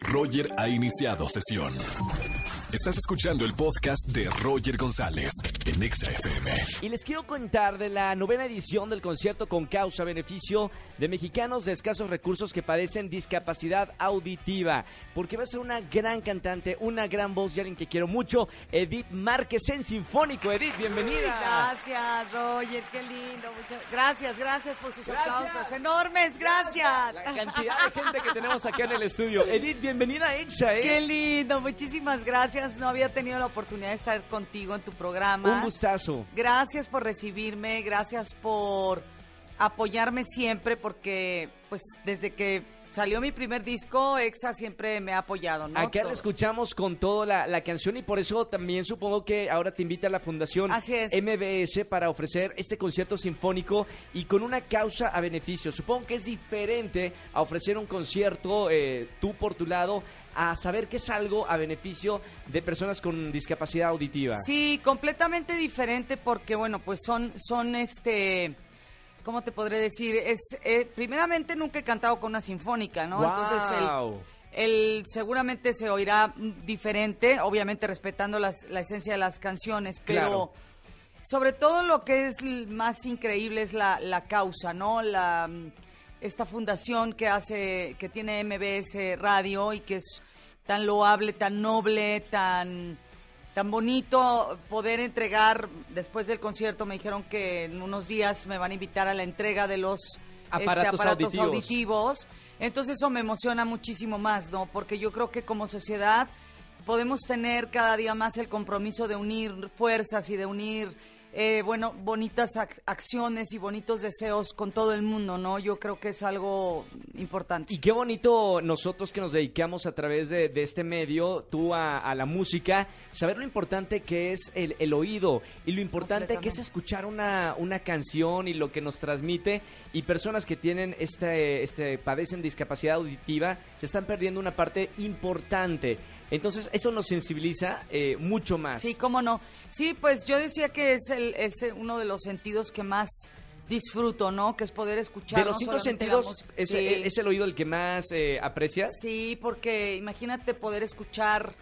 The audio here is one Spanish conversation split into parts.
Roger ha iniciado sesión. Estás escuchando el podcast de Roger González en Exa FM. Y les quiero contar de la novena edición del concierto con causa beneficio de mexicanos de escasos recursos que padecen discapacidad auditiva. Porque va a ser una gran cantante, una gran voz y alguien que quiero mucho, Edith Márquez en Sinfónico. Edith, bienvenida. Gracias, Roger, qué lindo. Muchas gracias, gracias por sus Gracias. aplausos enormes, gracias. La cantidad de gente que tenemos acá en el estudio. Edith, bienvenida a Exa, ¿eh? Qué lindo, muchísimas gracias. No había tenido la oportunidad de estar contigo en tu programa. Un gustazo. Gracias por recibirme, gracias por apoyarme siempre, porque pues desde que salió mi primer disco, EXA siempre me ha apoyado, ¿no? Acá la escuchamos con toda la, la canción y por eso también supongo que ahora te invita a la Fundación Así es. MBS para ofrecer este concierto sinfónico y con una causa a beneficio. Supongo que es diferente a ofrecer un concierto eh, tú por tu lado a saber que es algo a beneficio de personas con discapacidad auditiva. Sí, completamente diferente porque, bueno, pues son, son este, ¿cómo te podré decir? Es, eh, primeramente nunca he cantado con una sinfónica, ¿no? Entonces, el, seguramente se oirá diferente, obviamente respetando las- la esencia de las canciones, pero Claro. sobre todo lo que es más increíble es la, la causa, ¿no? La, mm, esta fundación que hace, que tiene MBS Radio y que es tan loable, tan noble, tan, tan bonito poder entregar, después del concierto me dijeron que en unos días me van a invitar a la entrega de los este, Aparatos auditivos. auditivos. Entonces eso me emociona muchísimo más, ¿no? Porque yo creo que como sociedad podemos tener cada día más el compromiso de unir fuerzas y de unir, eh, bueno, bonitas ac- acciones y bonitos deseos con todo el mundo, ¿no? Yo creo que es algo importante. Y qué bonito nosotros que nos dedicamos a través de, de este medio, tú a, a la música, saber lo importante que es el, el oído y lo importante que es escuchar una, una canción y lo que nos transmite. Y personas que tienen este, este, padecen discapacidad auditiva se están perdiendo una parte importante. Entonces eso nos sensibiliza eh, mucho más. Sí, cómo no. Sí, pues yo decía que es, el, es eh, uno de los sentidos que más disfruto, ¿no? Que es poder escuchar. de los no cinco sentidos, música. ¿es, Sí. ¿es el oído el que más eh, aprecias? Sí, porque imagínate poder escuchar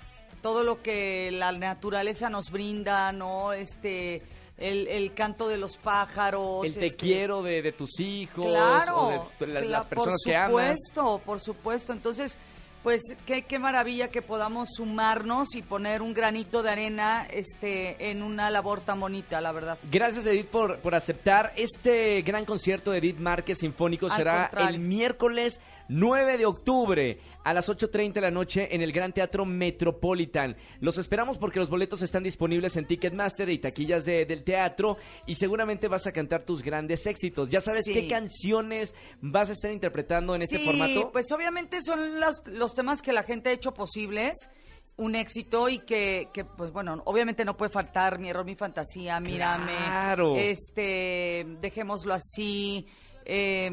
todo lo que la naturaleza nos brinda, ¿no? Este, el, el canto de los pájaros. El te este, quiero de, de tus hijos, Claro, o de la- las personas que amas. Por supuesto, por supuesto. Entonces, pues qué, qué maravilla que podamos sumarnos y poner un granito de arena este, en una labor tan bonita, la verdad. Gracias Edith por, por aceptar este gran concierto de Edith Márquez Sinfónico. Al Será contrario. el miércoles 9 de octubre a las 8.30 de la noche en el Gran Teatro Metropolitan. Los esperamos porque los boletos están disponibles en Ticketmaster y taquillas de- del teatro y seguramente vas a cantar tus grandes éxitos. ¿Ya sabes Sí. qué canciones vas a estar interpretando en este formato? pues obviamente son los, los temas que la gente ha hecho posibles. Un éxito y que, que, pues bueno, obviamente no puede faltar mi error, mi fantasía, mírame. Claro. Este, dejémoslo así. eh,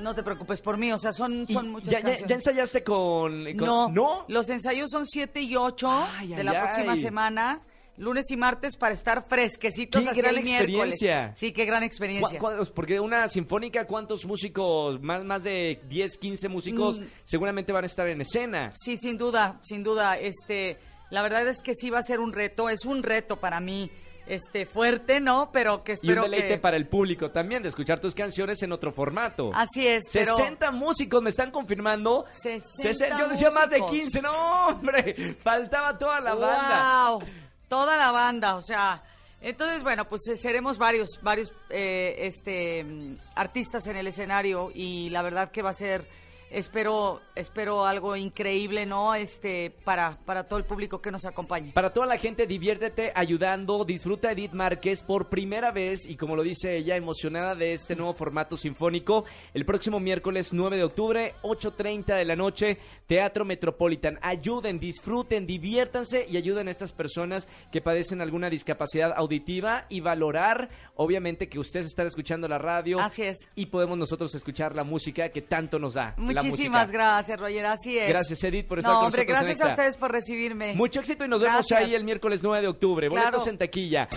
no te preocupes por mí, o sea, son, Y son muchas ya, ya- canciones. ya ensayaste con, con- No, ¿No? los ensayos son 7 y 8 Ay, de ay, la próxima semana, lunes y martes, para estar fresquecitos ¡Qué hacia gran el miércoles. experiencia! Sí, qué gran ¿Cuá- experiencia. Porque una sinfónica, ¿cuántos músicos, más, más de 10, 15 músicos, Mm. seguramente van a estar en escena? Sí, sin duda, sin duda. Este, la verdad es que sí va a ser un reto, es un reto para mí, este, fuerte, ¿no? Pero que Y un espero deleite que... para el público también, de escuchar tus canciones en otro formato. Así es, pero... 60 músicos me están confirmando. 60 Sesen- Yo decía más de músicos. 15, no, hombre. Faltaba toda la banda. ¡Wow! Toda la banda, o sea... Entonces, bueno, pues eh, seremos varios, varios eh, este, mm, artistas en el escenario y la verdad que va a ser, espero, espero algo increíble, ¿no? Este, para, para todo el público que nos acompañe. Para toda la gente, diviértete ayudando, disfruta a Edith Márquez por primera vez y como lo dice ella, emocionada de este nuevo formato sinfónico, el próximo miércoles 9 de octubre, 8.30 de la noche, Teatro Metropolitan. Ayuden, disfruten, diviértanse y ayuden a estas personas que padecen alguna discapacidad auditiva y valorar, obviamente, que ustedes están escuchando la radio. Así es. Y podemos nosotros escuchar la música que tanto nos da. la Muchísimas música. gracias, Roger, así es. Gracias, Edith, por estar No, con hombre, nosotros en gracias a ustedes por recibirme. Mucho éxito y nos vemos ahí el miércoles 9 de octubre. Boletos Claro. en taquilla.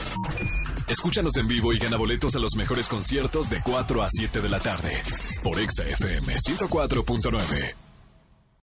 Escúchanos en vivo y gana boletos a los mejores conciertos de 4 a 7 de la tarde por Exa FM 104.9.